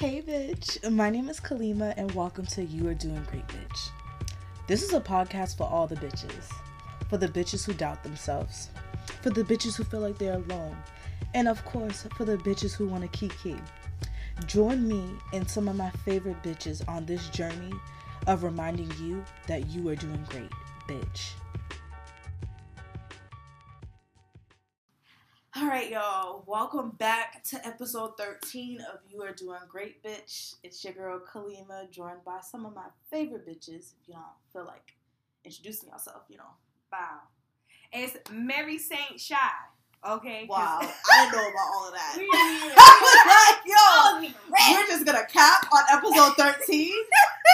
Hey, bitch. My name is Khalima, and welcome to You Are Doing Great, Bitch. This is a podcast for all the bitches. For the bitches who doubt themselves. For the bitches who feel like they're alone. And of course, for the bitches who want to kiki. Join me and some of my favorite bitches on this journey of reminding you that you are doing great, bitch. Right, y'all. Welcome back to episode 13 of You Are Doing Great, Bitch. It's your girl Khalima, joined by some of my favorite bitches. If you don't feel like introducing yourself, you know, Wow. It's Mary Saint Shy. Okay. wow, I didn't know about all of that. I was like, yo, we're just gonna cap on episode 13.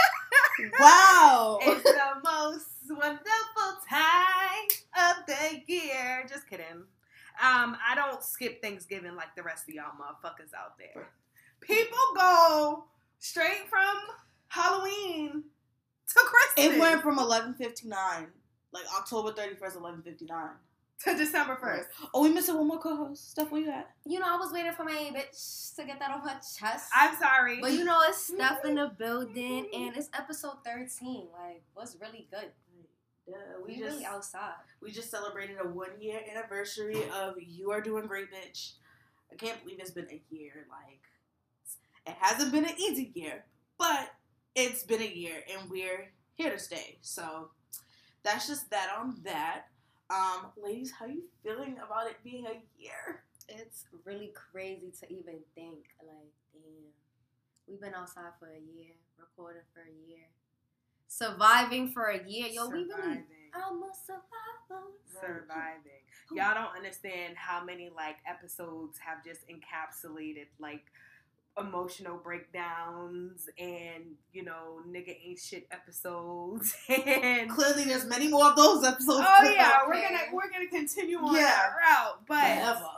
wow. It's the most wonderful time of the year. Just kidding. Um, I don't skip Thanksgiving like the rest of y'all motherfuckers out there. People go straight from Halloween to Christmas It went from 11:59, like October 31st, 11:59. to December first. Oh, we missing one more co-host. Steph, where you at? You know, I was waiting for my bitch to get that off her chest. I'm sorry. but you know, it's Steph in the building, and it's episode 13. Like, what's really good? We, we just really outside. we just celebrated a one year anniversary of You Are Doing Great, bitch. I can't believe it's been a year. Like, it hasn't been an easy year, but it's been a year, and we're here to stay. So that's just that on that. Um, ladies, how you feeling about it being a year? It's really crazy to even think. Like, damn, we've been outside for a year, recording for a year, surviving for a year. Yo, we really. I'm a survivor. surviving. Y'all don't understand how many like episodes have just encapsulated like emotional breakdowns and you know nigga ain't shit episodes and Clearly, there's many more of those episodes. oh yeah we're gonna we're gonna continue on Yeah. that route but Forever.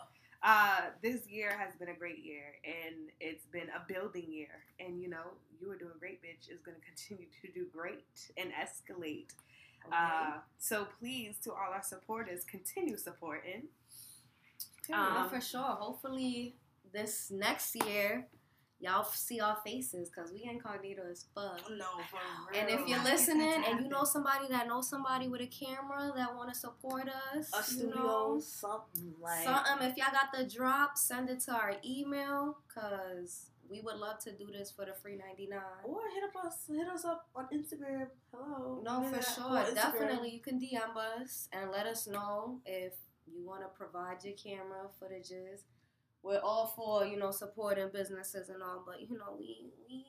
Uh this year has been a great year and it's been a building year. And you know you are doing great bitch. Is gonna continue to do great and escalate. Uh so please to all our supporters continue supporting. Um, for sure. Hopefully, this next year, y'all see our faces because we incognito as fuck. no, for real. And if you're listening and you know somebody that knows somebody with a camera that want to support us, a studio, know, something like something. If y'all got the drop, send it to our email because we would love to do this for the free ninety nine. Or hit up us, hit us up on Instagram. Hello. No, for sure. Definitely, you can DM us and let us know if you want to provide your camera footages. We're all for you know supporting businesses and all, but you know we we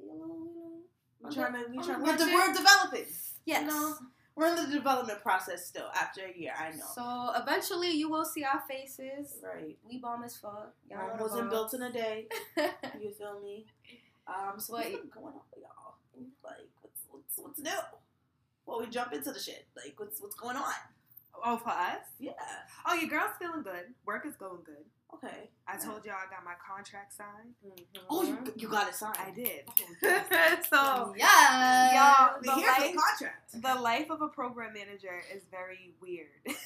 we you know, you know We're trying to, we on trying, the we're, de- we're developing. yes. You know, we're in the development process still. After a year, I know. So eventually you will see our faces. right. We bomb as fuck. Y'all know Rome wasn't vibes. built in a day. You feel me? Um, so what's Wait. going on for y'all? Like, what's what's what's new? Well, we jump into the shit. Like, what's what's going on? oh for us Yeah. oh your girl's feeling good work is going good Okay. i told y'all i got my contract signed Mhm. Oh, you you got it signed. i did Oh, so yeah. y'all the life, the contract. the life of a program manager is very weird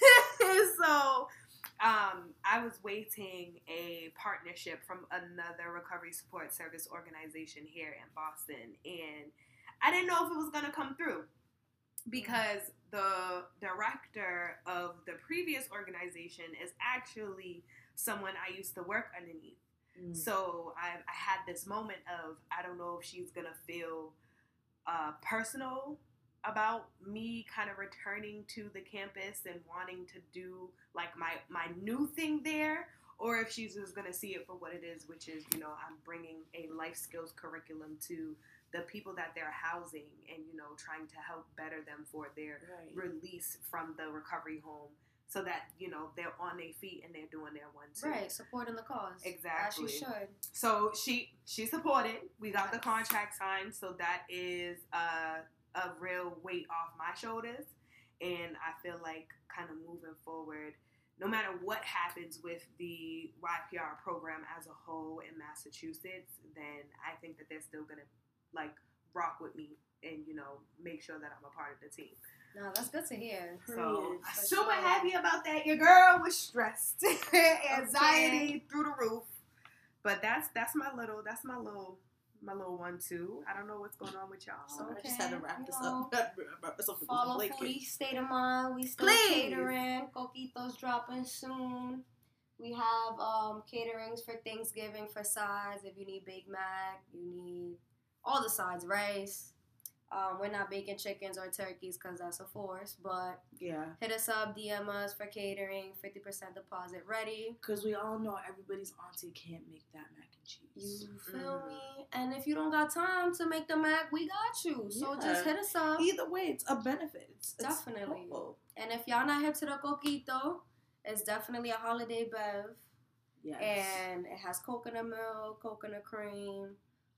so um, I was waiting a partnership from another recovery support service organization here in Boston, and I didn't know if it was going to come through because the director of the previous organization is actually someone I used to work underneath. Mm. So I, I had this moment of I don't know if she's gonna feel uh, personal about me kind of returning to the campus and wanting to do like my my new thing there, or if she's just gonna see it for what it is, which is you know I'm bringing a life skills curriculum to the people that they're housing and you know trying to help better them for their Right. release from the recovery home so that you know they're on their feet and they're doing their one too. Right, supporting the cause. Exactly. As you should. So she she supported. We got the contract signed, so that is a a real weight off my shoulders, and I feel like kind of moving forward. No matter what happens with the YPR program as a whole in Massachusetts, then I think that they're still gonna like rock with me and you know make sure that I'm a part of the team. No, that's good to hear. So I'm super sure. happy about that. Your girl was stressed, anxiety through the roof, But that's that's my little that's my little my little one too. I don't know what's going on with y'all. So I just had to wrap you this know, up. wrap this up with Follow this Foodie State of Mind. We still Please. catering. Coquitos dropping soon. We have um, caterings for Thanksgiving for sides. If you need Big Mac, you need all the sides, rice. Um, we're not baking chickens or turkeys because that's a force, but Yeah, hit us up, DM us for catering, 50% deposit ready. because we all know everybody's auntie can't make that mac and cheese. You feel Mhm. me? And if you don't got time to make the mac, we got you. So Yeah. just hit us up. Either way, it's a benefit. It's, it's Definitely. helpful. And if y'all not hip to the coquito, it's definitely a holiday bev. Yes. And it has coconut milk, coconut cream,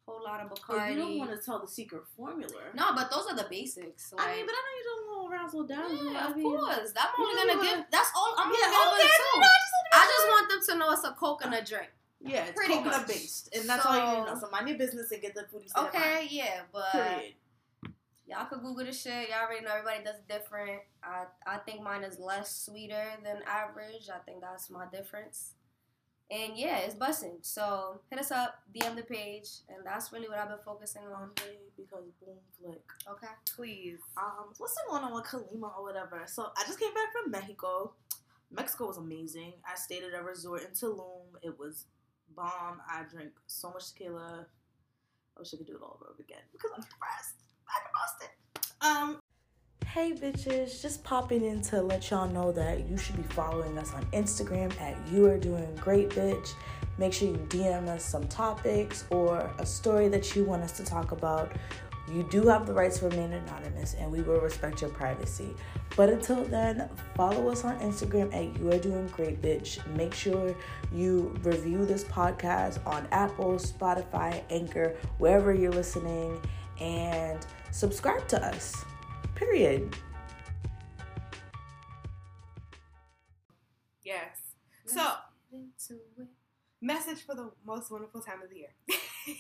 whole lot of But you don't want to tell the secret formula. no, but those are the basics. Like, I mean, but I know you don't go around so down. yeah, I of mean, course. I'm only gonna what? give. That's all. I'm Yeah, only gonna give no, I just wanna I make just sure. want them to know it's a coconut drink. Yeah, it's Pretty coconut much. based, and that's all you need to So- know. So mind your business and get the state Okay, yeah, but Period. y'all could Google the shit. Y'all already know everybody does different. I I think mine is less sweeter than average. I think that's my difference. And yeah, it's busting. So hit us up, DM the page, and that's really what I've been focusing on. Okay, because boom flick. Okay. Please. Um, what's going on with Khalima or whatever? So I just came back from Mexico. Mexico was amazing. I stayed at a resort in Tulum. It was bomb. I drank so much tequila. I wish I could do it all over again because I'm depressed. Back in Boston. Um. Hey bitches, just popping in to let y'all know that you should be following us on Instagram at You Are Doing Great Bitch. Make sure you DM us some topics or a story that you want us to talk about. You do have the right to remain anonymous and we will respect your privacy. But until then, follow us on Instagram at You Are Doing Great Bitch. Make sure you review this podcast on Apple, Spotify, Anchor, wherever you're listening, and subscribe to us. Period. Yes. So message for the most wonderful time of the year.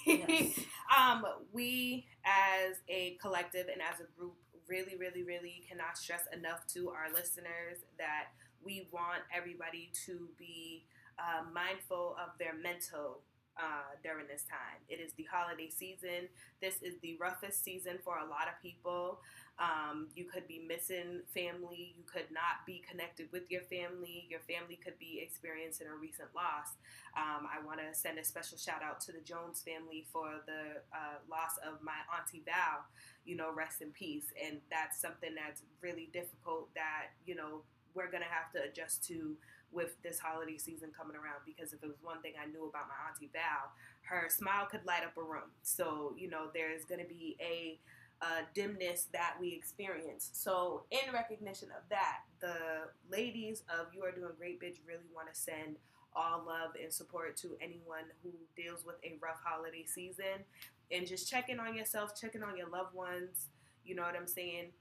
Yes. um, we as a collective and as a group really, really, really cannot stress enough to our listeners that we want everybody to be uh, mindful of their mental uh, during this time. It is the holiday season. This is the roughest season for a lot of people. Um, you could be missing family. You could not be connected with your family. Your family could be experiencing a recent loss. Um, I want to send a special shout out to the Jones family for the uh, loss of my auntie Val. You know, rest in peace. And that's something that's really difficult that, you know, we're going to have to adjust to with this holiday season coming around because if it was one thing I knew about my auntie Val, her smile could light up a room. So, you know, there's going to be a uh, dimness that we experience. So, in recognition of that, the ladies of You Are Doing Great Bitch really want to send all love and support to anyone who deals with a rough holiday season and just checking on yourself, checking on your loved ones. You know what I'm saying?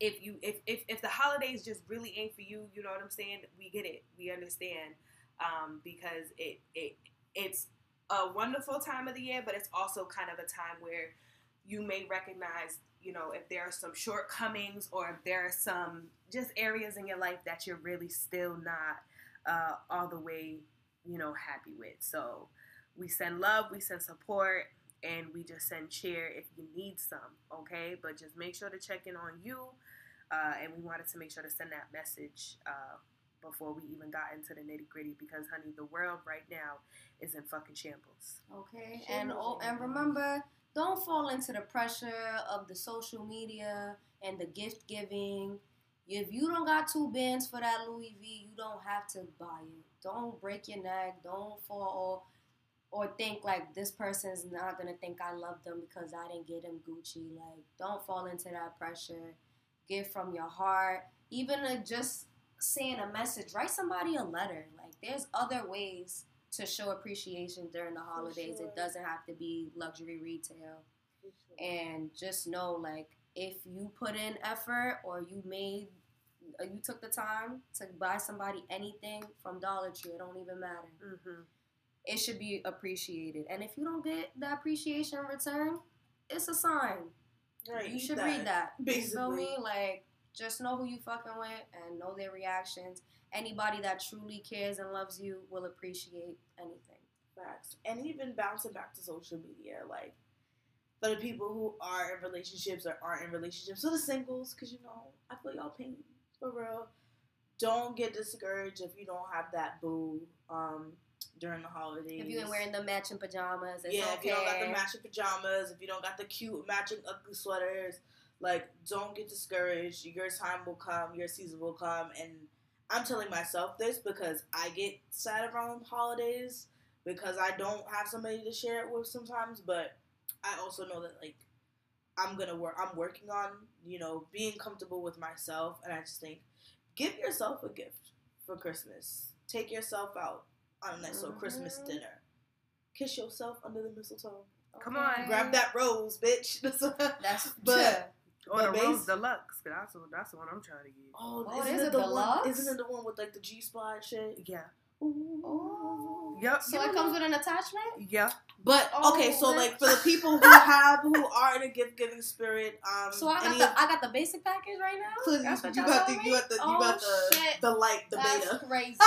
If you if if, if the holidays just really ain't for you, you know what I'm saying? We get it. We understand. Um, because it it it's a wonderful time of the year, but it's also kind of a time where you may recognize, you know, if there are some shortcomings or if there are some just areas in your life that you're really still not uh, all the way, you know, happy with. So we send love, we send support, and we just send cheer if you need some, okay? But just make sure to check in on you. Uh, and we wanted to make sure to send that message uh, before we even got into the nitty gritty because, honey, the world right now is in fucking shambles. Okay. Sure. And oh, and remember, don't fall into the pressure of the social media and the gift giving. If you don't got two bands for that Louis V, you don't have to buy it. Don't break your neck. Don't fall or think like this person's not gonna think I love them because I didn't get them Gucci. Like, don't fall into that pressure. Give from your heart. Even just saying a message, write somebody a letter. Like, there's other ways to show appreciation during the holidays. sure. It doesn't have to be luxury retail. And just know, like, if you put in effort or you made, uh, you took the time to buy somebody anything from Dollar Tree, it don't even matter. Mm-hmm. It should be appreciated. And if you don't get the appreciation in return, it's a sign. Right, you should that, read that. You feel basically. me? Like, just know who you fucking with and know their reactions. Anybody that truly cares and loves you will appreciate anything. Facts. And even bouncing back to social media, like for the people who are in relationships or aren't in relationships, so the singles, because you know, I feel y'all pain for real. Don't get discouraged if you don't have that boo um, during the holidays. If you ain't wearing the matching pajamas, it's yeah, okay. if you don't got the matching pajamas, if you don't got the cute matching ugly sweaters, like don't get discouraged. Your time will come, your season will come, and I'm telling myself this because I get sad around holidays because I don't have somebody to share it with sometimes, but I also know that like I'm gonna work. I'm working on you know being comfortable with myself, and I just think give yourself a gift for Christmas. Take yourself out on a nice little Christmas Mhm. dinner. Kiss yourself under the mistletoe. Come on. Grab that rose, bitch. That's But- Or the But Rose base- Deluxe. 'cause That's what that's the one I'm trying to get. oh, Oh, isn't there's it a the one? deluxe? Isn't it the one with like the G spot shit? Yeah. Oh. Yep. So it comes with an attachment. Yeah. But okay, Oh, so that's- like for the people who have who are in a gift giving spirit, um, So I got the of- I got the basic package right now. Clearly, That's what you y'all got the you got the you oh, got the shit. the light the That's beta. crazy.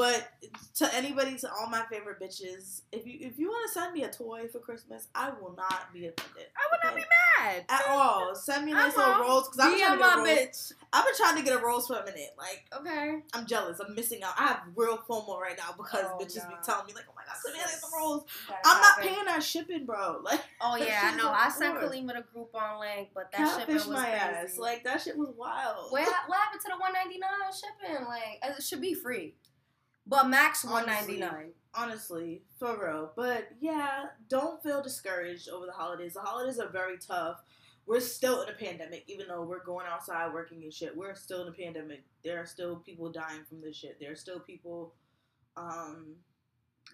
But to anybody, to all my favorite bitches, if you if you want to send me a toy for Christmas, I will not be offended. I would not be mad. at all. Send me a nice little rose because been trying to get a rose. bitch. I've been trying to get a rose for a minute. Like Okay. I'm jealous. I'm missing out. I have real FOMO right now because Oh, bitches be telling me like, "Oh my god, send me nice Sis. rose." Gotta I'm not have paying that shipping, bro. Like Oh yeah, I know. I sent. Khalima the Groupon link, but that shipping was my crazy. ass. Like that shit was wild. what, what happened to the one ninety nine shipping? Like it should be free, but max one Honestly. ninety nine. honestly, for real. But yeah, don't feel discouraged over the holidays. The holidays are very tough. We're still in a pandemic, even though we're going outside working and shit. We're still in a pandemic. There are still people dying from this shit. There are still people um,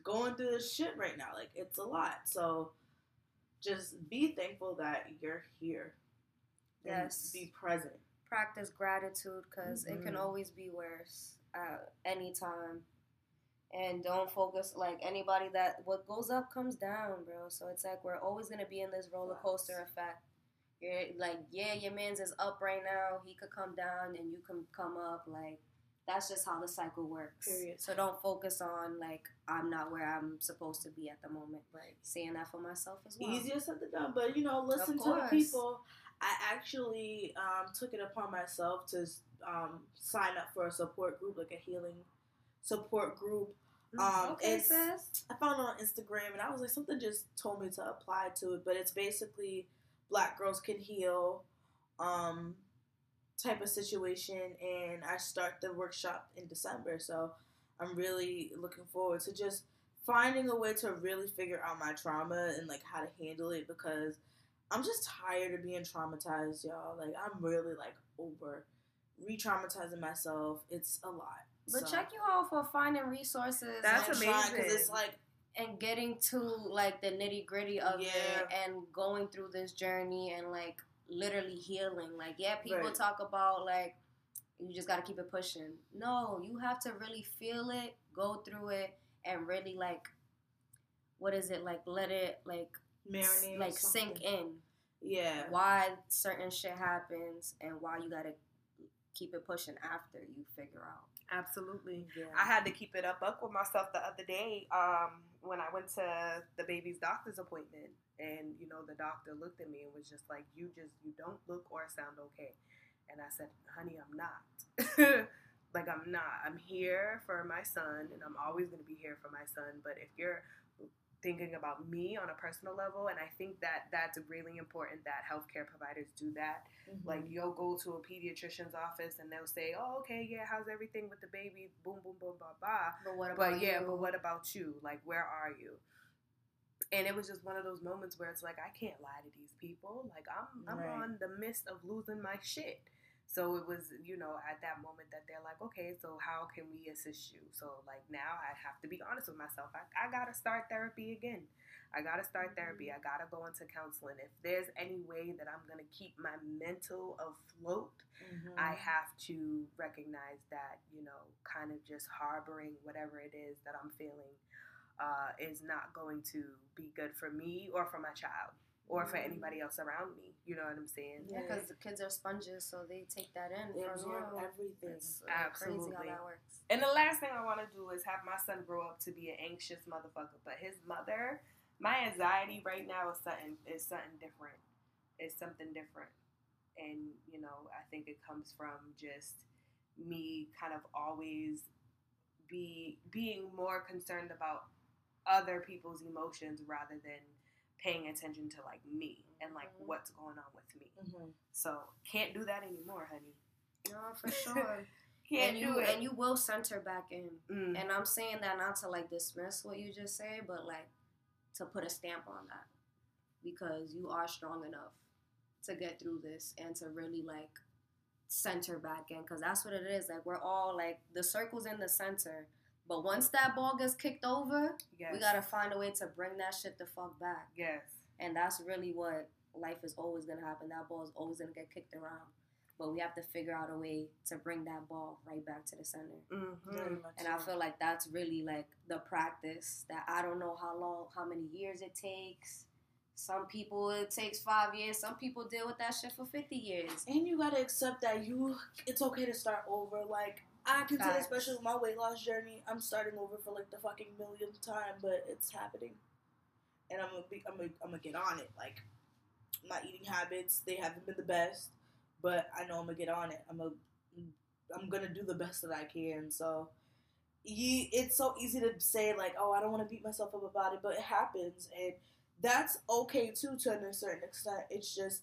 going through this shit right now. Like it's a lot. So just be thankful that you're here. Yes. Be present. Practice gratitude because it can Mhm. always be worse at any time. And don't focus like anybody that what goes up comes down, bro. So it's like we're always gonna be in this roller coaster effect. You're like, yeah, your man's is up right now. He could come down and you can come up. Like that's just how the cycle works. Period. So don't focus on like I'm not where I'm supposed to be at the moment. Right. Saying that for myself as well. Easier said than done, but you know, listen to the people. I actually um, took it upon myself to um, sign up for a support group, like a healing support group. Um, Mm, okay, it's, sis. I found it on Instagram, and I was like, something just told me to apply to it. But it's basically Black girls can heal, um, type of situation, and I start the workshop in December. So I'm really looking forward to just finding a way to really figure out my trauma and like how to handle it because I'm just tired of being traumatized, y'all. Like I'm really like over re-traumatizing myself. It's a lot. But So, check you out for finding resources. That's and, I'm trying 'cause amazing. it's like and getting to like the nitty gritty of Yeah. it and going through this journey and like literally healing. Like, yeah, people Right. talk about like you just got to keep it pushing. No, you have to really feel it, go through it, and really like, what is it like? Let it like marinate, like sink in Yeah, why certain shit happens and why you gotta keep it pushing after you figure out. Absolutely. yeah. I had to keep it up up with myself the other day um, when I went to the baby's doctor's appointment, and you know the doctor looked at me and was just like, "You just you don't look or sound okay," and I said, "Honey, I'm not. like I'm not. I'm here for my son, and I'm always going to be here for my son. But if you're thinking about me on a personal level, and I think that that's really important that healthcare providers do that." Mhm. Like you'll go to a pediatrician's office and they'll say, "Oh, okay, yeah, how's everything with the baby?" Boom, boom, boom, blah, blah. But what about But yeah, you? but what about you? Like, where are you? And it was just one of those moments where it's like, I can't lie to these people. Like, I'm I'm Right. on the midst of losing my shit. So it was, you know, at that moment that they're like, okay, so how can we assist you? So like now I have to be honest with myself. I, I gotta start therapy again. I gotta start therapy. I gotta go into counseling. If there's any way that I'm gonna keep my mental afloat, Mhm. I have to recognize that, you know, kind of just harboring whatever it is that I'm feeling uh, is not going to be good for me or for my child. Or for anybody else around me. You know what I'm saying? Yeah, Yeah. because the kids are sponges, so they take that in. They from absorb you. everything. It's uh, crazy how that works. And the last thing I want to do is have my son grow up to be an anxious motherfucker. But his mother, my anxiety right now is something is something different. It's something different, and you know I think it comes from just me kind of always be being more concerned about other people's emotions rather than paying attention to like me and like Mhm. what's going on with me. Mhm. So can't do that anymore, honey. No, for sure. Can't and do you it. and you will center back in. Mm. And I'm saying that not to like dismiss what you just say, but like to put a stamp on that because you are strong enough to get through this and to really like center back in because that's what it is. Like we're all like the circle's in the center, but once that ball gets kicked over, yes. we gotta find a way to bring that shit the fuck back. Yes. And that's really what life is always gonna happen. That ball is always gonna get kicked around. But we have to figure out a way to bring that ball right back to the center. Mm-hmm. Very much And I feel like that's really like the practice that I don't know how long, how many years it takes. Some people it takes five years. Some people deal with that shit for fifty years. And you gotta accept that you it's okay to start over. Like I can tell, Facts. especially with my weight loss journey, I'm starting over for like the fucking millionth time, but it's happening. And I'm gonna be I'm gonna I'm gonna get on it. Like my eating habits, they haven't been the best, but I know I'm gonna get on it. I'm gonna I'm gonna do the best that I can. So you it's so easy to say like, oh, I don't want to beat myself up about it, but it happens, and that's okay too to a certain extent. It's just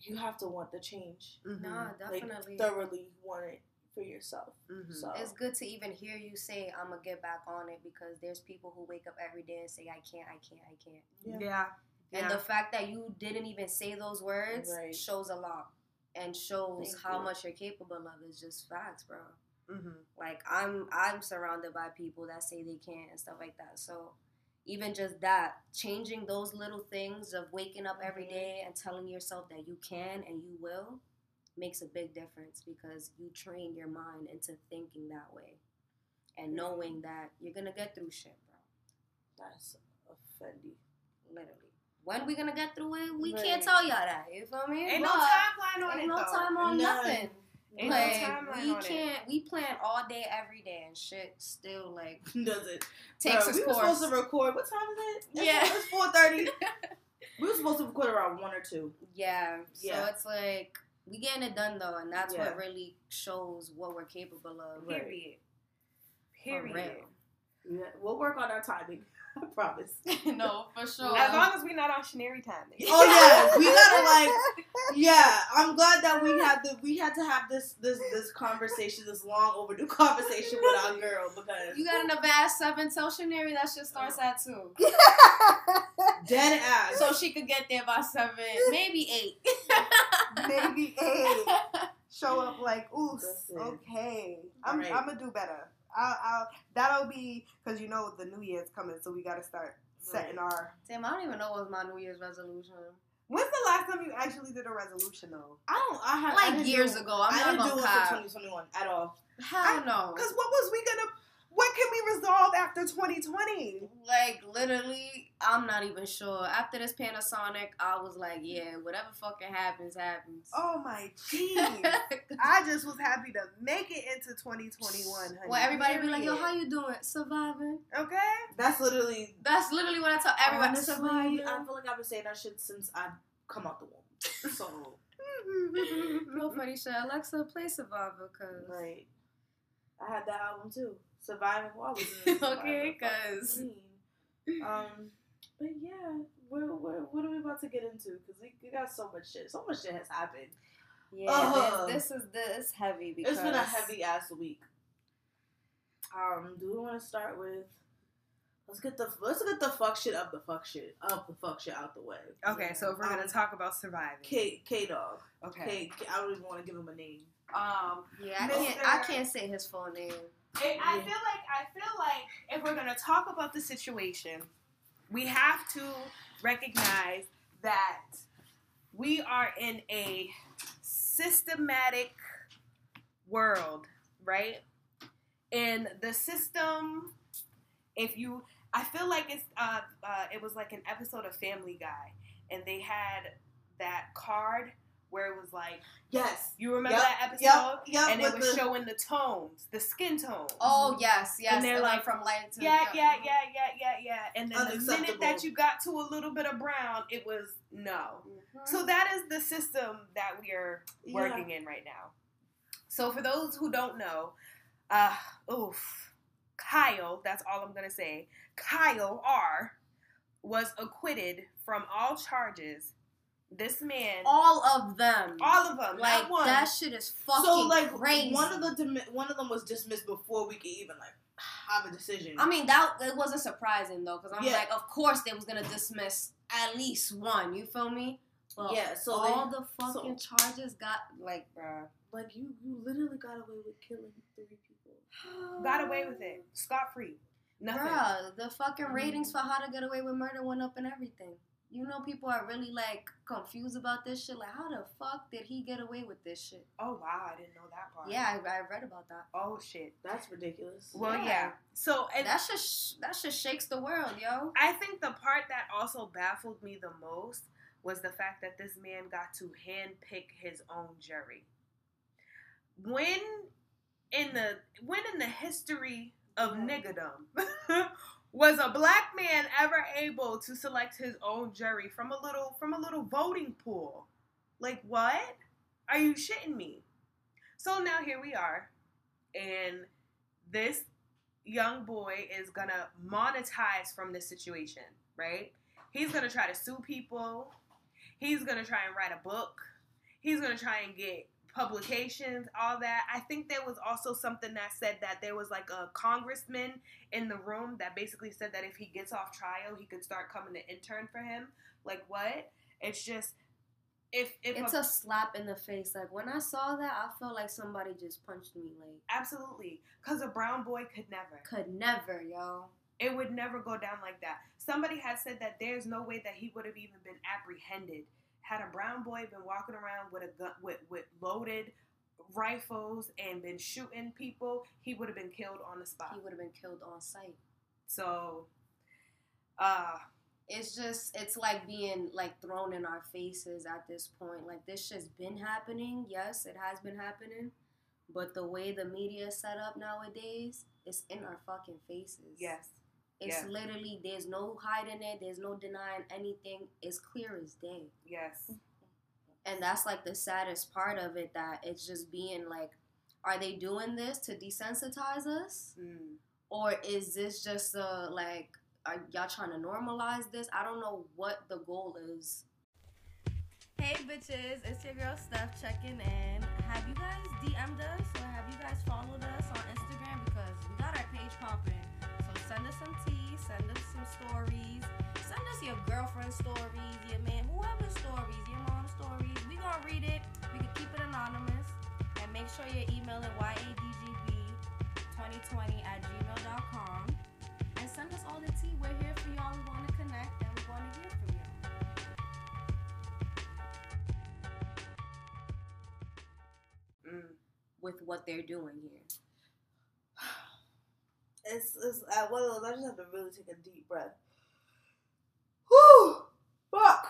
you have to want the change, Mm-hmm. Nah, like definitely. thoroughly want it for yourself. Mm-hmm. So it's good to even hear you say I'm gonna get back on it because there's people who wake up every day and say I can't, I can't, I can't. yeah. Yeah. And Yeah. the fact that you didn't even say those words Right. shows a lot and shows Thank how you. much you're capable of. It's just facts, bro. mm-hmm. Like I'm I'm surrounded by people that say they can't and stuff like that. So even just that, changing those little things of waking up every Mhm. day and telling yourself that you can and you will makes a big difference because you train your mind into thinking that way and knowing that you're gonna get through shit, bro. that's offending. Literally. When we gonna get through it, we can't tell y'all that. You feel me? Ain't no timeline on Ain't it no though. time on None. nothing. Ain't no timeline we on it. can't, we plan all day, every day, and shit still like Does it? takes Bro, its we were supposed to record. What time is it? Yeah. it's four thirty. we were supposed to record around one or two. Yeah. yeah. So it's like we getting it done though, and that's Yeah. what really shows what we're capable of. Right. Period. For Period. real. Yeah, we'll work on our timing. I promise. no, for sure. As long as we're not on Chynere timing. Oh yeah, we gotta like. Yeah, I'm glad that we had the we had to have this this this conversation, this long overdue conversation with our girl because you got an advanced seven, tell Chynere that shit starts at two. dead ass. so she could get there by seven, maybe eight. Maybe eight. Show up like, ooh, okay. I'm, Right. I'm gonna do better. I'll, I'll that'll be because you know the New Year's coming, so we gotta start setting our. Damn, I don't even know what was my New Year's resolution. When's the last time you actually did a resolution though? I don't. I had I Like didn't years do, ago. I'm I not didn't gonna do it cap. for 2021 at all. Hell no. Because what was we gonna? What can we resolve after 2020? Like literally, I'm not even sure. After this Panasonic, I was like, yeah, whatever fucking happens, happens. Oh my jeez. I just was happy to make it into 2021, honey. well, everybody be like, yo, how you doing? Surviving. Okay. That's literally That's literally what I tell everybody. Honestly, surviving. I feel like I've been saying that shit since I come out the womb. So No funny shit. Alexa, play Survivor, cause right, I had that album too. Surviving while I was in Survivor. Okay, Fuck 'cause- me. um, but yeah, we're, we're, what are we about to get into? Because we, we got so much shit. So much shit has happened. yeah, Uh-huh. this, this is this heavy because It's been a heavy ass week. Um, do we want to start with? Let's get the let's get the fuck shit up the fuck shit up the fuck shit out the way. Okay, so if we're gonna Um, talk about surviving, K K dog. okay. K, K I don't even want to give him a name. Um, Yeah, I can't. I can't say his full name. I I feel like I feel like if we're gonna talk about the situation, we have to recognize that we are in a systematic world, right? And the system, if you I feel like it's uh, uh it was like an episode of Family Guy, and they had that card where it was like Yes. you remember Yep, that episode, Yep. Yep. and it was the- showing the tones, the skin tones. Oh yes, yes. And they're it like, from light to Yeah, yeah, yeah, yeah, yeah, yeah. And then the minute that you got to a little bit of brown, it was no. Mhm. So that is the system that we are Yeah. working in right now. So for those who don't know, uh, oof, Kyle, that's all I'm gonna say. Kyle R was acquitted from all charges. This man, all of them, all of them, like that shit is fucking So like crazy. one of the one of them was dismissed before we could even like have a decision. I mean, that it wasn't surprising though, because I'm Yeah. like, of course they was gonna dismiss at least one. You feel me? But yeah. So all they, the fucking charges got like, bruh. like you you literally got away with killing three people. got away with it, scot free, nothing. Bruh, the fucking mm-hmm. ratings for How to Get Away with Murder went up and everything. You know, people are really like confused about this shit. Like, how the fuck did he get away with this shit? Oh wow, I didn't know that part. Yeah, I, I read about that. Oh shit. That's ridiculous. Well, yeah. Yeah. So and That shit, sh- that shit shakes the world, yo. I think the part that also baffled me the most was the fact that this man got to handpick his own jury. When in the when in the history of niggerdom was a black man ever able to select his own jury from a little from a little voting pool? Like what? Are you shitting me? So now here we are, and this young boy is gonna monetize from this situation, right? He's gonna try to sue people. He's gonna try and write a book. He's gonna try and get publications, all that. I think there was also something that said that there was like a congressman in the room that basically said that if he gets off trial, he could start coming to intern for him. Like what? It's just if if It's a slap in the face. Like when I saw that, I felt like somebody just punched me. Like absolutely because a brown boy could never. could never, yo. It would never go down like that. Somebody had said that there's no way that he would have even been apprehended had a brown boy been walking around with a gun with, with loaded rifles and been shooting people, he would have been killed on the spot. He would have been killed on sight. So uh It's just, it's like being like thrown in our faces at this point. Like this shit's been happening. Yes, it has been happening. But the way the media is set up nowadays, it's in our fucking faces. yes. It's yeah. literally, there's no hiding it. There's no denying anything. It's clear as day. Yes. And that's like the saddest part of it that it's just being like, are they doing this to desensitize us? Mm. Or is this just a like, are y'all trying to normalize this? I don't know what the goal is. Hey bitches, it's your girl Steph checking in. Have you guys DM'd us or have you guys followed us on Instagram? Because we got our page popping. Send us some tea, send us some stories, send us your girlfriend stories, your man, whoever stories, your mom stories. We gonna read it. We can keep it anonymous. And make sure you're emailing yadgb2020 at gmail.com. And send us all the tea. We're here for y'all. We wanna connect and we wanna hear from you. Mm. with what they're doing here. It's it's uh, one of those. I just have to really take a deep breath. Whew, fuck,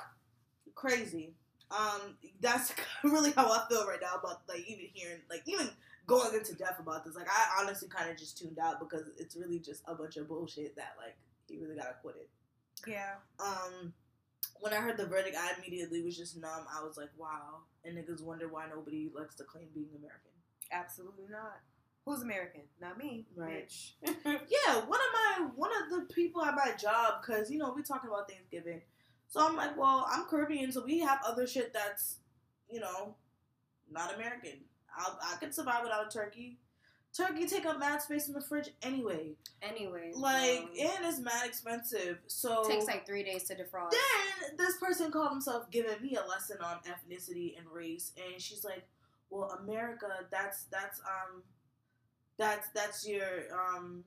crazy. Um, that's really how I feel right now about like even hearing like even going into depth about this. Like I honestly kind of just tuned out because it's really just a bunch of bullshit that like he really got acquitted. Yeah. Um, when I heard the verdict, I immediately was just numb. I was like, wow, and niggas wonder why nobody likes to claim being American. Absolutely not. Who's American? Not me. Right. Bitch. Yeah, one of my one of the people at my job, cause you know we talking about Thanksgiving, so I'm like, well, I'm Caribbean, so we have other shit that's, you know, not American. I'll, I could survive without a turkey. Turkey take up mad space in the fridge anyway. Anyway, Like, um, and it's mad expensive. So it takes like three days to defrost. then this person called himself giving me a lesson on ethnicity and race, and she's like, "Well, America, that's that's um, that's that's your um,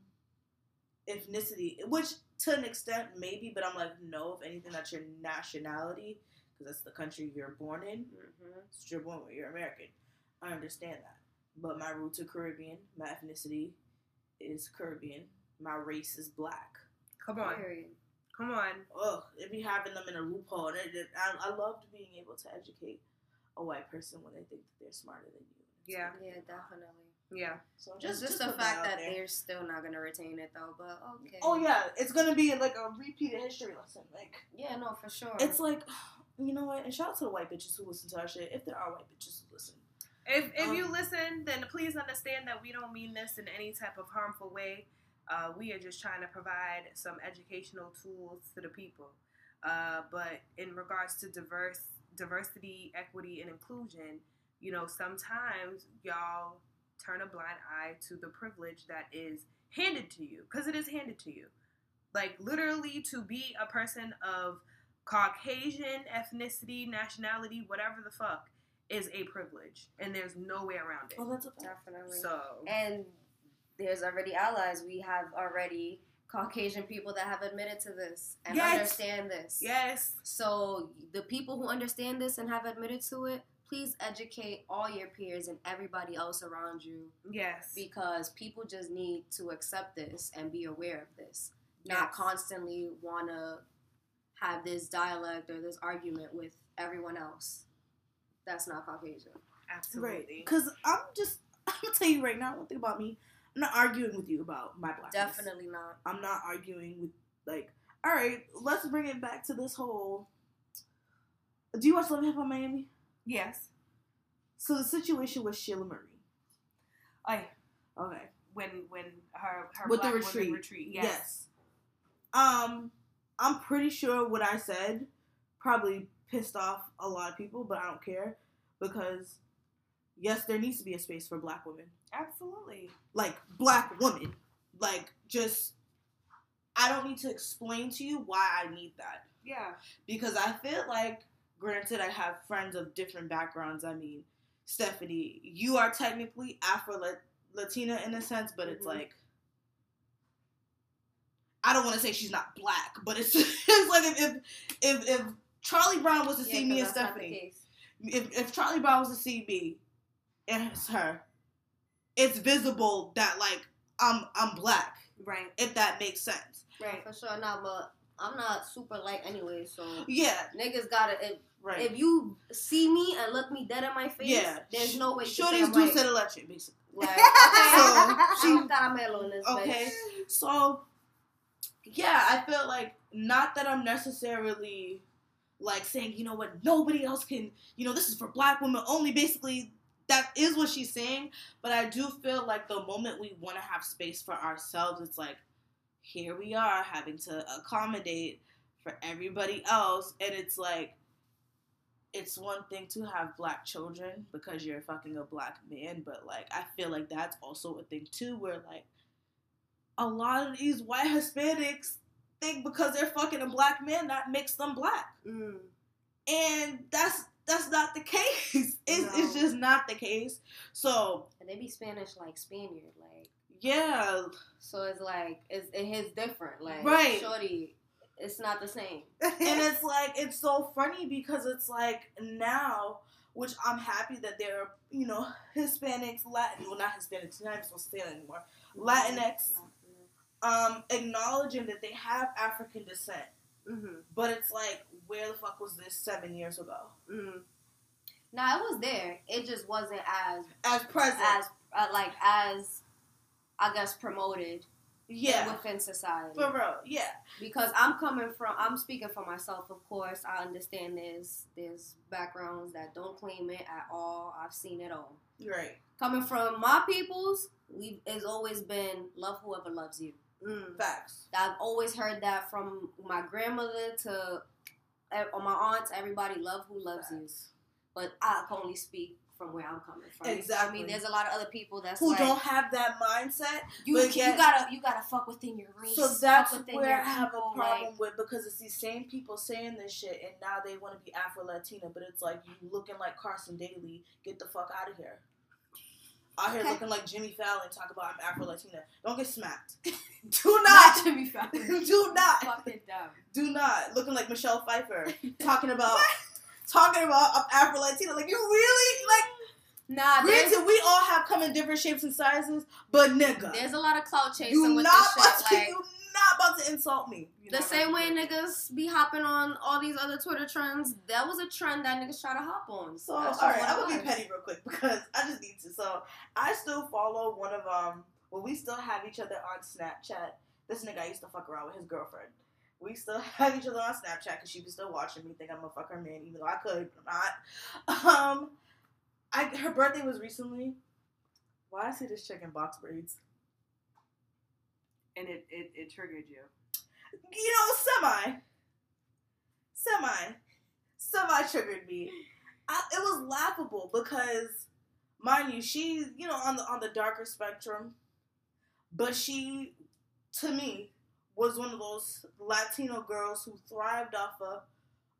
ethnicity, which to an extent maybe, but I'm like, no, if anything, that's your nationality because that's the country you're born in. hmm That's what you're born with. You're American. I understand that, but my roots are Caribbean. My ethnicity is Caribbean. My race is black. Come on. Period. Come on. ugh, it be having them in a loophole. And it, it, I, I loved being able to educate a white person when they think that they're smarter than you. Yeah. like- Yeah, definitely. Yeah. So Just, just, just, the fact that they're still not gonna retain it though. But okay. Oh yeah, it's gonna be like a repeated history lesson. Like Yeah, no, for sure. it's like, you know what? And shout out to the white bitches who listen to our shit. If there are white bitches who listen, If if you Um, listen, then please understand that we don't mean this in any type of harmful way. Uh, we are just trying to provide some educational tools to the people. Uh, but in regards to diverse diversity, equity, and inclusion, you know, sometimes y'all turn a blind eye to the privilege that is handed to you because it is handed to you. Like literally, to be a person of Caucasian ethnicity, nationality, whatever the fuck, is a privilege, and there's no way around it. oh, that's a fact. definitely. So and there's already allies. We have already Caucasian people that have admitted to this and Yes. understand this. yes, So the people who understand this and have admitted to it, please educate all your peers and everybody else around you yes, because people just need to accept this and be aware of this. Not constantly want to have this dialect or this argument with everyone else. That's not Caucasian. Absolutely. Because I'm just, I'm gonna tell you right now, one thing about me. I'm not arguing with you about my blackness. Definitely not. I'm not arguing with like. All right, let's bring it back to this whole. Do you watch Love and Hip Hop Miami? Yes, So the situation with Sheila Marie. I Okay. when when her her With the retreat. retreat. Yes. Um, I'm pretty sure what I said probably pissed off a lot of people, but I don't care because yes, there needs to be a space for black women. absolutely. Like black women. Like just I don't need to explain to you why I need that. Yeah, Because I feel like granted I have friends of different backgrounds. I mean, Stephanie, you are technically Afro Latina in a sense, but it's Mhm. like I don't want to say she's not black, but it's it's like if if if, if Charlie Brown was to see Yeah, me and that's not the Stephanie, if if Charlie Brown was to see me and it's her, it's visible that like I'm I'm black. right. If that makes sense. Right. For sure, not. But I'm not super light anyway, so Yeah. niggas gotta. If, Right. if you see me and look me dead in my face, yeah. there's no way. you can say Shorty's dulce de leche, basically. Like, okay, So, she- I'm caramelo in this Okay. bitch. So, yeah, I feel like not that I'm necessarily like saying, you know what, nobody else can, you know, this is for black women only. Basically, that is what she's saying. But I do feel like the moment we want to have space for ourselves, it's like, here we are having to accommodate for everybody else. And it's like, it's one thing to have black children because you're fucking a black man, but like, I feel like that's also a thing too, where like, a lot of these white Hispanics think because they're fucking a black man that makes them black, Mm. and that's that's not the case. It's, it's just not the case. So And they be Spanish like Spaniard, like yeah, so it's like it's hits different. Like Right. shorty, it's not the same. and it's like it's so funny because it's like now, which I'm happy that there are you know Hispanics, Latin, well not Hispanics, not even supposed to say that anymore. Latinx, um, acknowledging that they have African descent, mm-hmm. but it's like where the fuck was this seven years ago? Mm. Nah, it was there. It just wasn't as As present, as uh, like as I guess promoted yeah, within society. for real, yeah. because I'm coming from I'm speaking for myself of course I understand there's there's backgrounds that don't claim it at all I've seen it all Right. coming from my peoples we it's always been love whoever loves you Mm. Facts. I've always heard that from my grandmother to eh, my aunts everybody love who loves you but I can only speak from where I'm coming from Exactly. I mean there's a lot of other people that's Who like don't have that mindset. you, you yet- gotta you gotta fuck within your race So that's where I have people, a problem like- with because it's these same people saying this shit and now they want to be Afro Latina, but it's like you looking like Carson Daly. Get the fuck out of here. Out here Okay. looking like Jimmy Fallon. Talk about I'm Afro Latina. Don't get smacked. Do not. Jimmy Fallon. Do not. fucking dumb. Do not. Looking like Michelle Pfeiffer. talking about. Talking about I'm Afro Latina. Like you really like. Nah, Granted, we all have come in different shapes and sizes, but nigga, there's a lot of clout chasing you with not this about shit. to, Like, you not about to insult me. You're The same way right. niggas be hopping on all these other Twitter trends, that was a trend that niggas try to hop on. So all right, I'm gonna be petty real quick because I just need to. So I still follow one of um. Well, we still have each other on Snapchat. This nigga I used to fuck around with his girlfriend. We still have each other on Snapchat because she was still watching me, think I'm gonna fuck her man, even though I could, but I'm not. Um, I her birthday was recently. Why I see this chick in box braids? and it, it, it triggered you. you know, semi, semi, semi triggered me. I, it was laughable because, mind you, she's you know on the on the darker spectrum, but she, to me, was one of those Latino girls who thrived off of,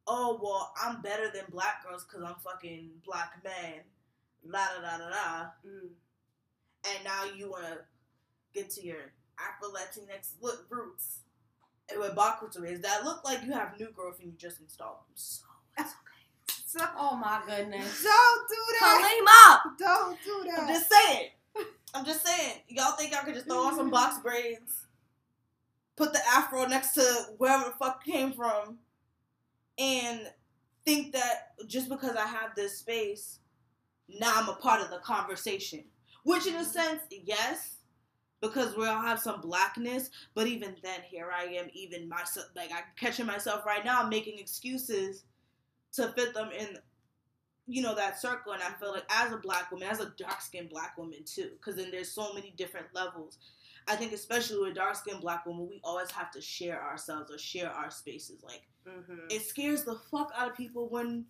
oh well, I'm better than black girls because I'm fucking black man, la da da da da, Mm. and now you wanna get to your Afro Latinx look roots and with backwards ways that look like you have new growth and you just installed them. So it's okay. So, Oh my goodness. don't do that. Khalima! Don't do that. I'm just saying. I'm just saying. Y'all think y'all could just throw on some box braids, put the afro next to wherever the fuck came from, and think that just because I have this space, now I'm a part of the conversation. Which, in a sense, yes, because we all have some blackness. But even then, here I am, even myself, like I'm catching myself right now, making excuses to fit them in you know that circle and i feel like as a black woman as a dark skinned black woman too because then there's so many different levels i think especially with dark skinned black women we always have to share ourselves or share our spaces like Mm-hmm. it scares the fuck out of people when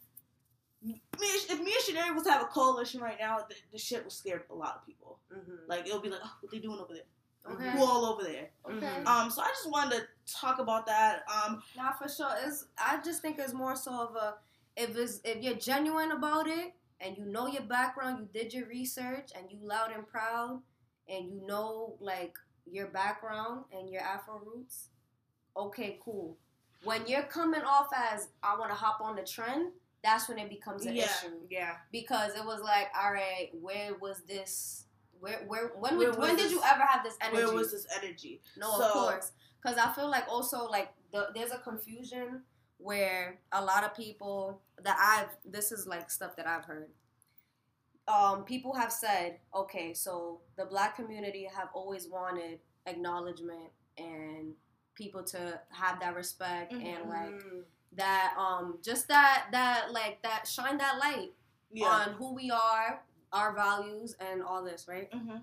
me if me and Chynere was to have a coalition right now the, the shit will scare a lot of people Mm-hmm. like it'll be like oh what they doing over there Okay. who all over there Okay. Um so i just wanted to talk about that um Nah, for sure. It's I just think it's more so of a if it's if you're genuine about it and you know your background, you did your research and you loud and proud and you know like your background and your Afro roots, okay, cool. When you're coming off as I want to hop on the trend, that's when it becomes an Yeah. issue Yeah. because it was like, all right, where was this? Where where when Where when did this- you ever have this energy? where was this energy No, So- of course. Because I feel like also like the, there's a confusion where a lot of people that I've this is like stuff that I've heard. Um, people have said, okay, so the black community have always wanted acknowledgement and people to have that respect and like that um just that that like that shine that light yeah. on who we are, our values and all this, right? hmm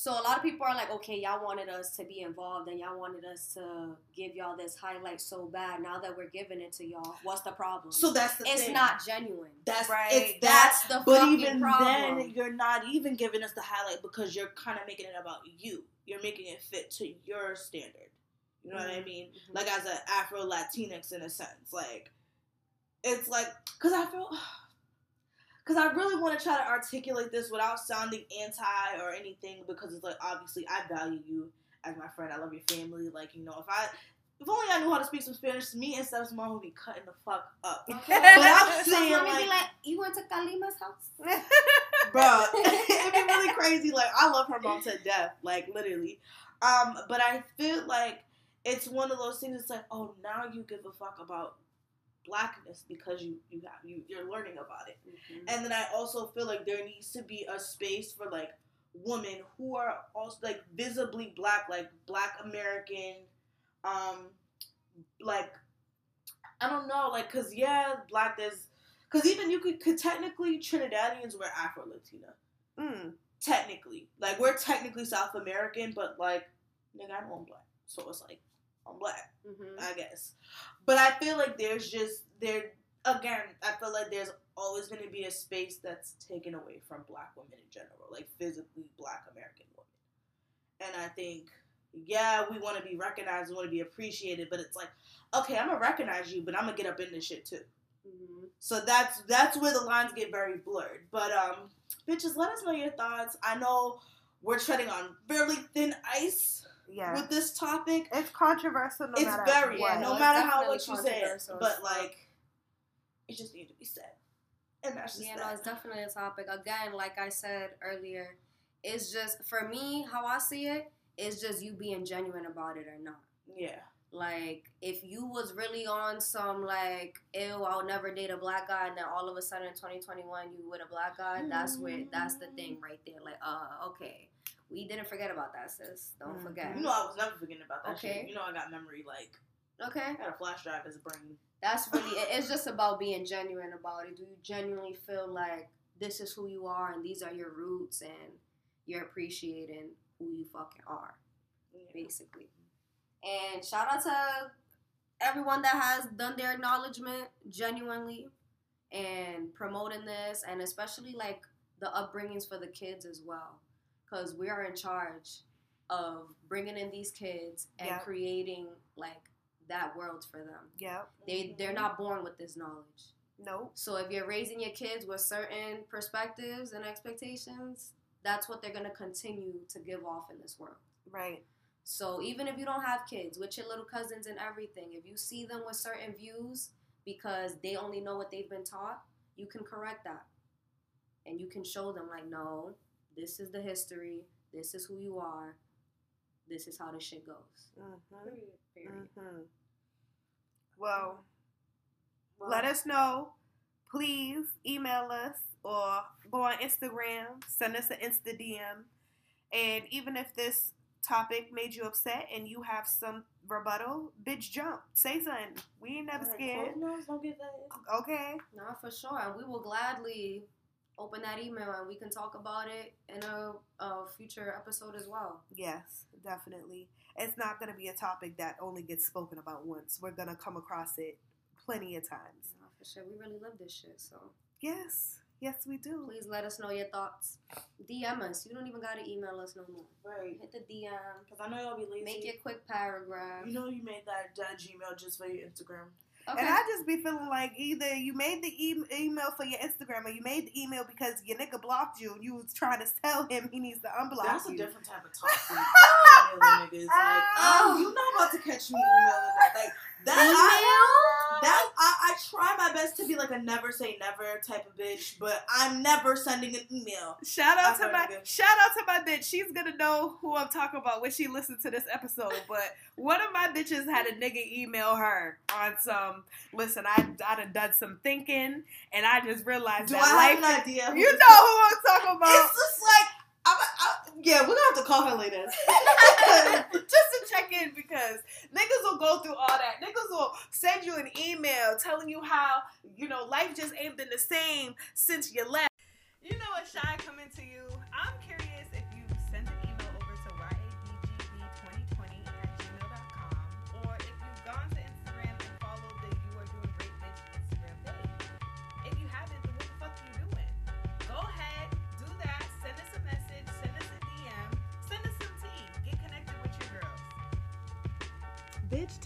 So a lot of people are like, okay, y'all wanted us to be involved and y'all wanted us to give y'all this highlight so bad. Now that we're giving it to y'all, what's the problem? so that's the it's thing. not genuine. That's Right. It's that, That's the problem. but even problem. then, you're not even giving us the highlight because you're kind of making it about you. You're making it fit to your standard. You know what I mean? Mhm. Like as an Afro Latinx in a sense, like it's like because I feel. Because I really want to try to articulate this without sounding anti or anything, because it's like obviously I value you as my friend. I love your family. Like you know, if I if only I knew how to speak some Spanish, me and Steph's mom would be cutting the fuck up. Okay. But I'm saying me like, like, you went to Khalima's house? bro it'd be really crazy like i love her mom to death like literally um but i feel like it's one of those things it's like oh now you give a fuck about blackness because you you have you you're learning about it and then i also feel like there needs to be a space for like women who are also like visibly black like black american um like i don't know like because yeah black there's because even you could, could technically trinidadians were afro latina Mm. technically. Like we're technically South American, but like nigga, I'm black. So it's like I'm black, Mhm. I guess. But I feel like there's just there again, I feel like there's always gonna be a space that's taken away from black women in general, like physically black American women. And I think yeah, we want to be recognized, we want to be appreciated, but it's like, okay, I'm gonna recognize you, but I'm gonna get up in this shit too. Mhm. So that's that's where the lines get very blurred. But um, bitches, let us know your thoughts. I know we're treading on fairly thin ice Yeah. with this topic. It's controversial no it's matter very what. Yeah, no no, it's matter how much you say it, controversial as but fuck. like it just needs to be said, and that's just Yeah, that. no, it's definitely a topic. Again, like I said earlier, it's just for me how I see it. It's just you being genuine about it or not. Yeah. Like if you was really on some like ew, I'll never date a black guy, and then all of a sudden in 2021 you with a black guy, that's where that's the thing right there. Like, uh, okay, we didn't forget about that, sis. Don't Mhm. forget. You know, I was never forgetting about that Okay. shit. You know, I got memory like Okay, I got a flash drive as a brain. that's really it. It's just about being genuine about it. Do you genuinely feel like this is who you are and these are your roots and you're appreciating who you fucking are? basically. And shout out to everyone that has done their acknowledgement genuinely and promoting this, and especially like the upbringings for the kids as well, because we are in charge of bringing in these kids and Yeah. creating like that world for them. Yeah. They they're not born with this knowledge. Nope. So if you're raising your kids with certain perspectives and expectations, that's what they're gonna continue to give off in this world. Right. So even if you don't have kids, with your little cousins and everything, if you see them with certain views because they only know what they've been taught, you can correct that. And you can show them like, no, this is the history, this is who you are, this is how the shit goes. Mm-hmm. Period. Mm-hmm. Well, let us know. Please email us or go on Instagram. Send us an Insta DM. And even if this topic made you upset and you have some rebuttal, bitch, jump. Say something. We ain't never scared. don't get that. Okay. No, for sure. And we will gladly open that email and we can talk about it in a, a future episode as well. Yes, definitely. It's not going to be a topic that only gets spoken about once. We're going to come across it plenty of times. No, for sure. We really love this shit, so. Yes. Yes, we do. Please let us know your thoughts. DM us. You don't even gotta email us no more. Right. Hit the DM. Because I know y'all be lazy. Make your quick paragraph. You know you made that, that Gmail just for your Instagram. Okay. And I just be feeling like either you made the e- email for your Instagram or you made the email because your nigga blocked you and you was trying to tell him he needs to unblock That's you. a different type of toxic emailing niggas. Like, oh, you not about to catch me emailing that. Like that. I, that I, I try my best to be like a never say never type of bitch, but I'm never sending an email. Shout out to my shout out to my bitch. She's gonna know who I'm talking about when she listens to this episode. But one of my bitches had a nigga email her on some. Listen, I I done done some thinking, and I just realized Do that I have life. an idea? You know who I'm talking about. It's just like yeah, we're gonna have to call her later. just to check in because niggas will go through all that. Niggas will send you an email telling you how, you know, life just ain't been the same since you left. You know what, Shy coming to you.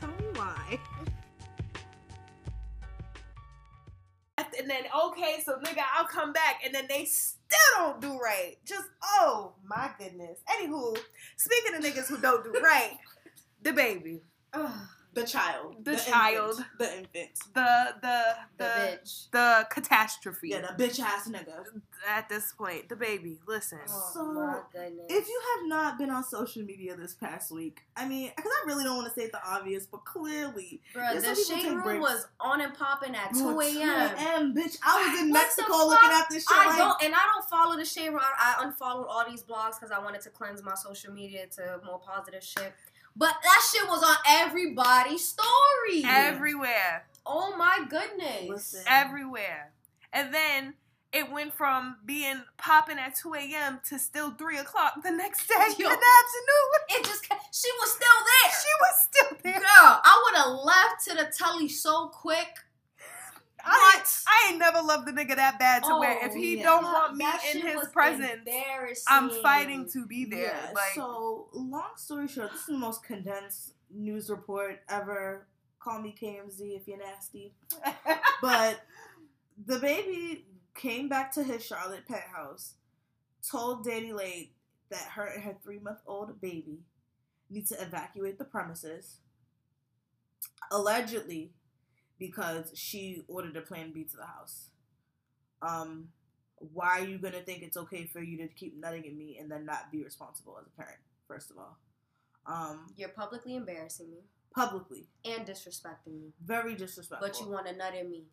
Tell me why. And then okay, so nigga, I'll come back, and then they still don't do right. Just oh my goodness. Anywho, speaking of niggas who don't do right, DaBaby, Ugh, The child. The infant, child. the infant. the the the, the bitch. the catastrophe. Yeah, the bitch ass nigga. At this point, the baby. Listen, Oh So, my goodness. If you have not been on social media this past week, I mean, because I really don't want to say the obvious, but clearly, Bruh, the shade room breaks. was on and popping at 2 Oh, a.m. a.m., bitch. I was in What Mexico looking at this shit. I like, don't, and I don't follow the shade room. I, I unfollowed all these blogs because I wanted to cleanse my social media to more positive shit. But that shit was on everybody's story. everywhere, oh my goodness. Listen. everywhere, and then. It went from being popping at 2 a.m. to still 3 o'clock the next day Yo. in the afternoon. It just, she was still there. She was still there. Girl, I would have left to the telly so quick. I, I ain't never loved the nigga that bad to where if Oh, he yeah. don't want me in his presence. I'm fighting to be there. Yeah, like, so long story short, this is the most condensed news report ever. Call me KMZ if you're nasty. But DaBaby came back to his Charlotte penthouse, told DaniLeigh that her and her three month old baby need to evacuate the premises. Allegedly, because she ordered a plan B to the house. Um, why are you gonna think it's okay for you to keep nutting at me and then not be responsible as a parent? First of all, Um, You're publicly embarrassing me publicly, and disrespecting me, very disrespectful. but you want to nut in me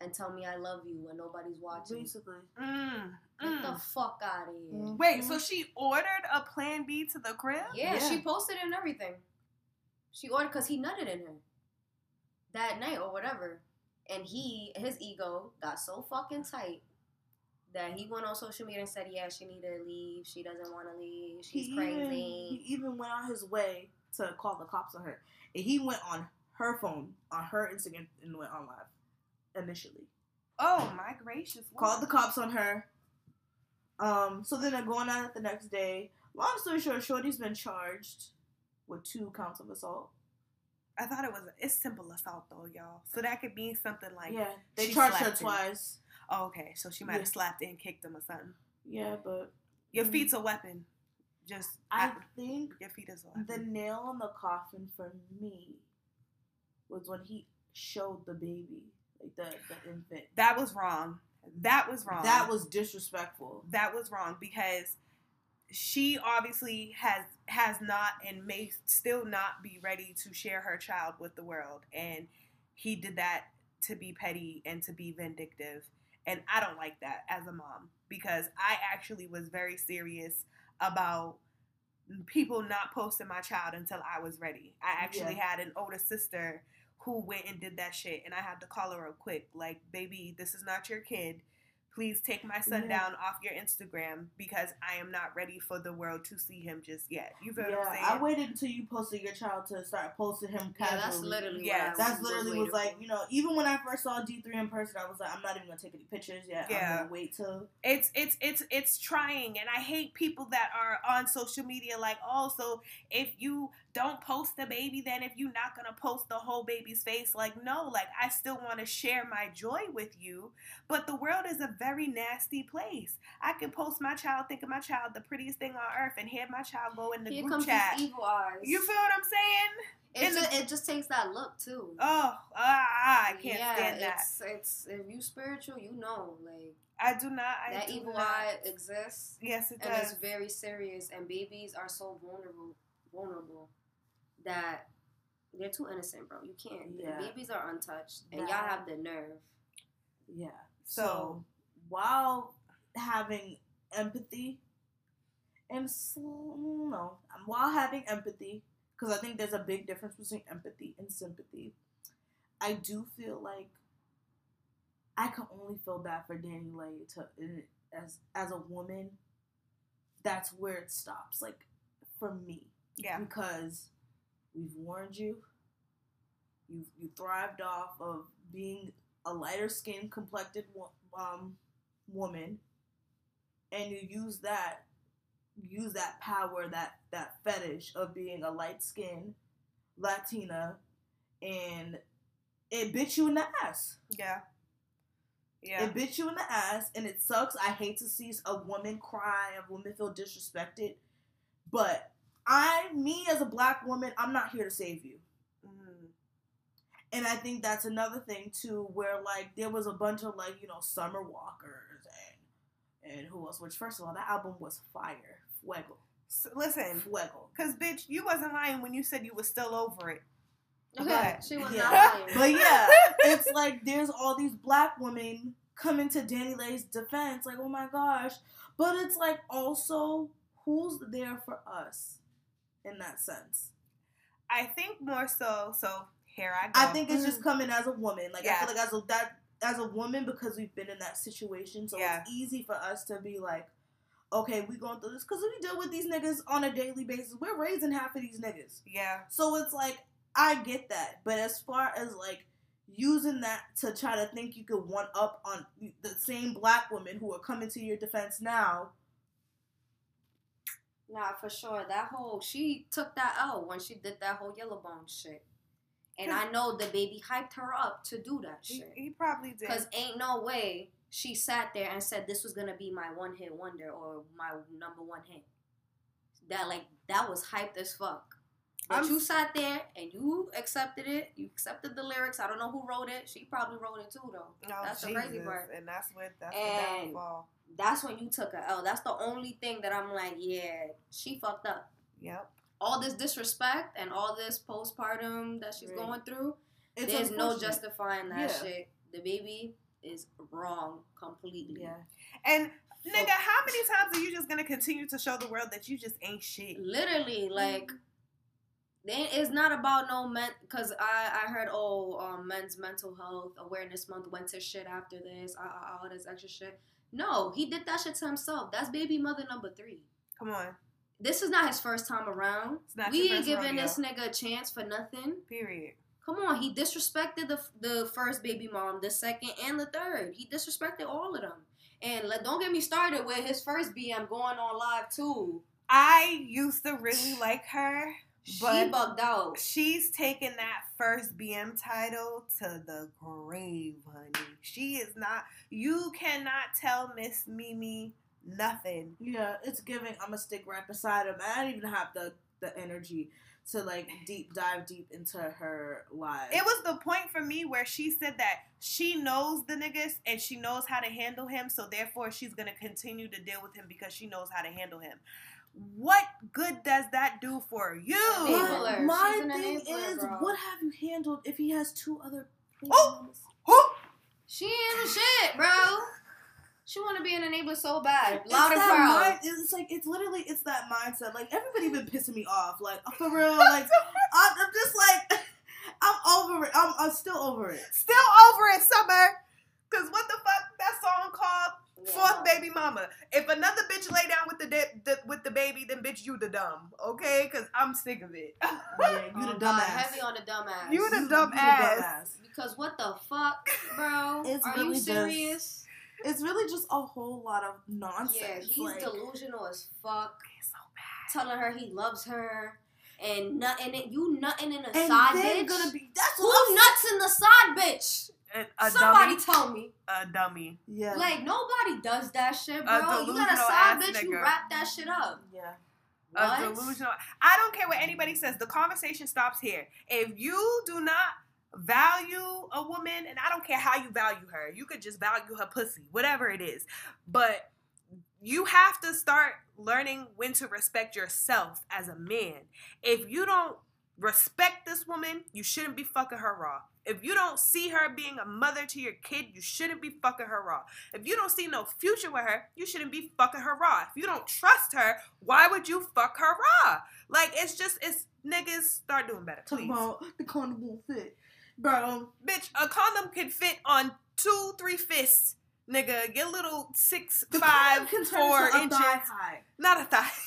and tell me I love you when nobody's watching. basically. Mm, Get the mm. fuck out of here. Mm. Wait, so she ordered a Plan B to the crib? Yeah, Yeah. she posted it and everything. She ordered because he nutted in her that night or whatever, and he his ego got so fucking tight that he went on social media and said, "Yeah, she needed to leave. She doesn't want to leave. She's he crazy." Even, he even went on his way to call the cops on her. And he went on her phone, on her Instagram, and went on live initially. Oh my gracious! Called the cops on her. Um, so then they're going at it the next day. Long story short, Shorty's been charged with two counts of assault. I thought it was it's simple assault though, y'all. So that could mean something like yeah, they she charged her twice. Oh, okay. So she might have Yeah. slapped and kicked him or something. Yeah, but Your feet's a weapon. Just I I, think your feet is a weapon. the nail in the coffin for me was when he showed the baby, like the the infant. that was wrong. That was wrong. That was disrespectful. that was wrong because she obviously has has not and may still not be ready to share her child with the world and he did that to be petty and to be vindictive and I don't like that as a mom because I actually was very serious about people not posting my child until I was ready. I actually Yeah. had an older sister who went and did that shit and I had to call her up quick like baby this is not your kid please take my son Yeah. down off your Instagram because I am not ready for the world to see him just yet. You feel Yeah, what I'm saying? I waited until you posted your child to start posting him Yeah, that's literally Yes. what I That's was literally was waiting like you know even when I first saw D three in person I was like I'm not even gonna take any pictures yet I'm Yeah. gonna wait till it's it's it's it's trying and I hate people that are on social media like, oh, so if you don't post the baby, then if you're not gonna post the whole baby's face, like no, like I still want to share my joy with you. But the world is a very nasty place. I can post my child, think of my child the prettiest thing on earth, and have my child go in the Here group comes chat. evil eyes. You feel what I'm saying? it, just, it just takes that look too. Oh, ah, I can't yeah, stand that. it's it's if you spiritual, you know, like I do not. I that do evil not. eye exists, Yes, it and does. And it's very serious. And babies are so vulnerable, vulnerable that they're too innocent, bro. You can't. Yeah. Babies are untouched, and That- y'all have the nerve. yeah So- so while having empathy and s- no while having empathy because I think there's a big difference between empathy and sympathy I do feel like I can only feel bad for DaniLeigh to as as a woman. That's where it stops. Like for me, yeah. because we've warned you. You you thrived off of being a lighter skinned complected um woman, and you use that use that power that that fetish of being a light skinned Latina, and it bit you in the ass. Yeah. Yeah. It bit you in the ass, and it sucks. I hate to see a woman cry, a woman feel disrespected. But I, me as a black woman, I'm not here to save you. Mhm. And I think that's another thing too, where like there was a bunch of like you know Summer Walkers and and who else? Which first of all, that album was fire, fuego, So, listen, fuego. Cause bitch, you wasn't lying when you said you was still over it. Okay, But- she was Yeah. not lying. But yeah, it's like there's all these black women coming to DaniLeigh's defense, like oh my gosh. But it's like also who's there for us in that sense. I think more so. So here I go. I think it's just mm. coming as a woman. Like I feel like as a that as a woman because we've been in that situation, so Yeah. it's easy for us to be like, okay, we going through this because we deal with these niggas on a daily basis. We're raising half of these niggas, yeah, so it's like I get that. But as far as like using that to try to think you could one up on the same black women who are coming to your defense now, Nah, for sure. That whole she took that out when she did that whole yellow bone shit. And I know DaBaby hyped her up to do that he, shit. he probably did. Cause ain't no way she sat there and said this was gonna be my one hit wonder or my number one hit. That like that was hyped as fuck. But I'm- you sat there and you accepted it. You accepted the lyrics. I don't know who wrote it. She probably wrote it too though. no, that's the Jesus, crazy part. and that's what that's And- the downfall. That's when you took a L. That's the only thing that I'm like, yeah, she fucked up. Yep. all this disrespect and all this postpartum that she's Right. going through, It's there's no justifying that Yeah. shit. DaBaby is wrong completely. Yeah. And nigga, how many times are you just gonna continue to show the world that you just ain't shit? Literally, like they, it's not about no men. Cause I I heard oh um, men's mental health awareness month went to shit after this. Uh, uh, all this extra shit. No, he did that shit to himself. That's baby mother number three. Come on, This is not his first time around. it's not we ain't giving this nigga a chance for nothing. Period. Come on, he disrespected the the first baby mom, the second, and the third. He disrespected all of them. And like, don't get me started with his first BM going on live too. I used to really like her, She but bugged out. she's taken that first BM title to the grave, honey. She is not. You cannot tell Miss Mimi nothing. Yeah, it's giving. I'm gonna stick right beside him. I don't even have the the energy to like deep dive deep into her life. It was the point for me where she said that she knows the niggas and she knows how to handle him, so therefore she's gonna continue to deal with him because she knows how to handle him. What good does that do for you? Enabler. My, my She's thing enabler, is, bro. what have you handled if he has two other? Oh! Who? She ain't the shit, bro. She want to be an enabler so bad, It's loud and proud. mind- it's like it's literally it's that mindset. Like everybody been pissing me off. Like uh, for real. Like I'm, I'm just like I'm over it. I'm, I'm still over it. Still over it, Summer. Cause what the fuck that song called? Yeah. Fourth baby mama. If another bitch lay down with the, di- the with the baby, then bitch you the dumb. Okay? Cause I'm sick of it. Yeah, you Oh, the God, dumbass. Heavy on the dumbass. You the You dumb ass. because what the fuck, bro? It's Are really you just- serious? It's really just a whole lot of nonsense. Yeah, he's like, delusional as fuck. It's so bad. Telling her he loves her and nothing. And you nutting in a and side then bitch. gonna be that's Who nuts in the side bitch? A, a Somebody dummy. tell me. A dummy. Yeah. Like nobody does that shit, bro. you got a delusional side ass bitch, you wrap that shit up. yeah. A delusional. I don't care what anybody says. The conversation stops here. If you do not value a woman, and I don't care how you value her, you could just value her pussy, whatever it is. But you have to start learning when to respect yourself as a man. If you don't respect this woman, you shouldn't be fucking her raw. If you don't see her being a mother to your kid, you shouldn't be fucking her raw. If you don't see no future with her, you shouldn't be fucking her raw. If you don't trust her, why would you fuck her raw? Like it's just it's niggas start doing better, please. about the condom won't fit, bro. Bitch, a condom can fit on two, three fists. Nigga, your little six, The five, four a inches. thigh high. Not a thigh.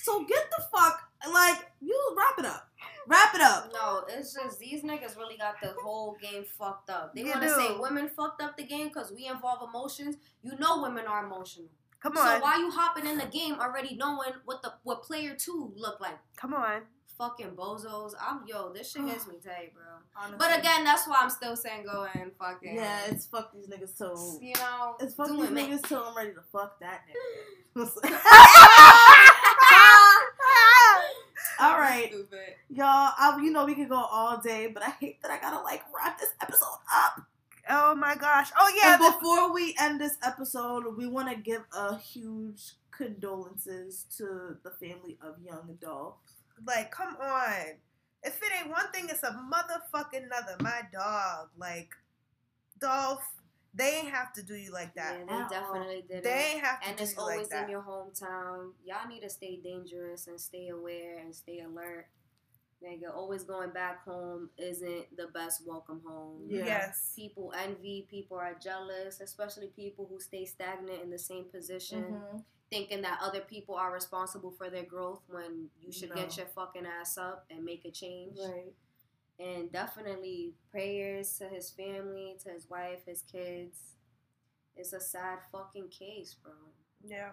So get the fuck like you wrap it up, wrap it up. No, it's just these niggas really got the whole game fucked up. They want to say women fucked up the game because we involve emotions. You know women are emotional. Come on. So why you hopping in the game already knowing what the what player two look like? Come on. Fucking bozos. I'm yo, this shit hits me tight, bro. Honestly. But again, that's why I'm still saying go and fucking yeah, it's fuck these niggas too. you know it's fuck these it, man. niggas till I'm ready to fuck that nigga. All right, Stupid. Y'all. I, you know we could go all day, but I hate that I gotta like wrap this episode up. Oh my gosh. Oh yeah. and before we end this episode, we want to give a huge condolences to the family of Young Dolph. like, come on. If it ain't one thing, it's a motherfucking another. My dog. Like, Dolph, they ain't have to do you like that. Yeah, they definitely did They ain't have to And do it's you always like that. in your hometown. Y'all need to stay dangerous and stay aware and stay alert. Nigga, always going back home isn't the best welcome home. Yeah. Yes. People envy, people are jealous, especially people who stay stagnant in the same position, Mm-hmm. thinking that other people are responsible for their growth when you should No. get your fucking ass up and make a change. Right. And definitely prayers to his family, to his wife, his kids. It's a sad fucking case, bro. Yeah.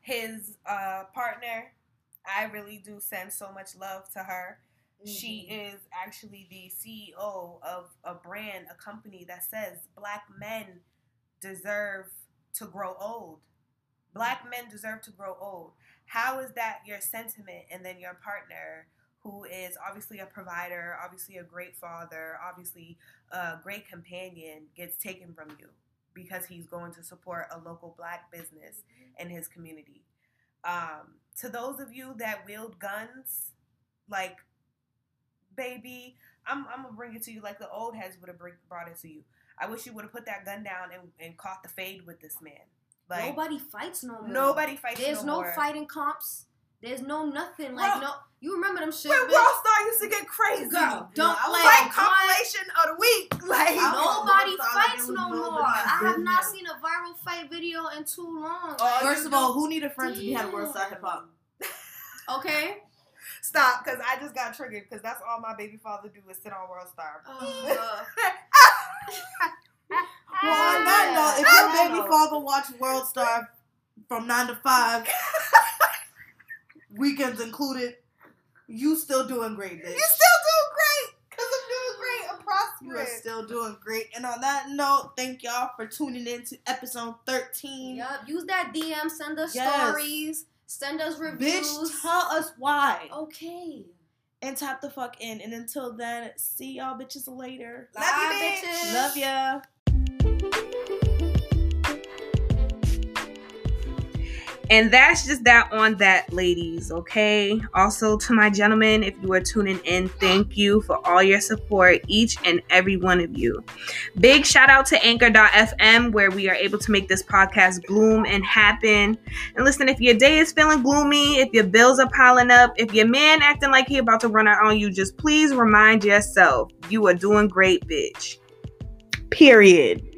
His uh, partner, I really do send so much love to her. She Mm-hmm. is actually the CEO of a brand, a company that says black men deserve to grow old. Black men deserve to grow old. How is that your sentiment? And then your partner, who is obviously a provider, obviously a great father, obviously a great companion, gets taken from you because he's going to support a local black business in his community. Um, to those of you that wield guns, like, baby, I'm, I'm gonna bring it to you like the old heads would have brought it to you. I wish you would have put that gun down and, and caught the fade with this man. Like nobody fights no more. nobody fights. There's no, no, fighting comps. There's no nothing. Like Bro. no, you remember them shit? When bitch? World Star used to get crazy. Girl, don't I like Fight compilation of the week. Like Nobody World Star like fights no more. I have not business. seen a viral fight video in too long. Oh, First of all, do- who needed friends if you had World Star Hip Hop? okay. stop, because I just got triggered. Because that's all my baby father do is sit on World Star. Uh, Well, on that note, if your baby father watched World Star from nine to five, weekends included, you still doing great, bitch. You still doing great. Because I'm doing great. I'm You are still doing great. And on that note, thank y'all for tuning in to episode 13. Yup. Use that DM. Send us Yes. stories. Send us reviews. Bitch, tell us why. Okay. And tap the fuck in. And until then, see y'all bitches later. Love you, bitch. bitches. Love ya. And that's just that on that, ladies, okay? Also, to my gentlemen, if you are tuning in, thank you for all your support, each and every one of you. Big shout out to Anchor.fm, where we are able to make this podcast bloom and happen. And listen, if your day is feeling gloomy, if your bills are piling up, if your man acting like he about to run out on you, just please remind yourself you are doing great, bitch. Period.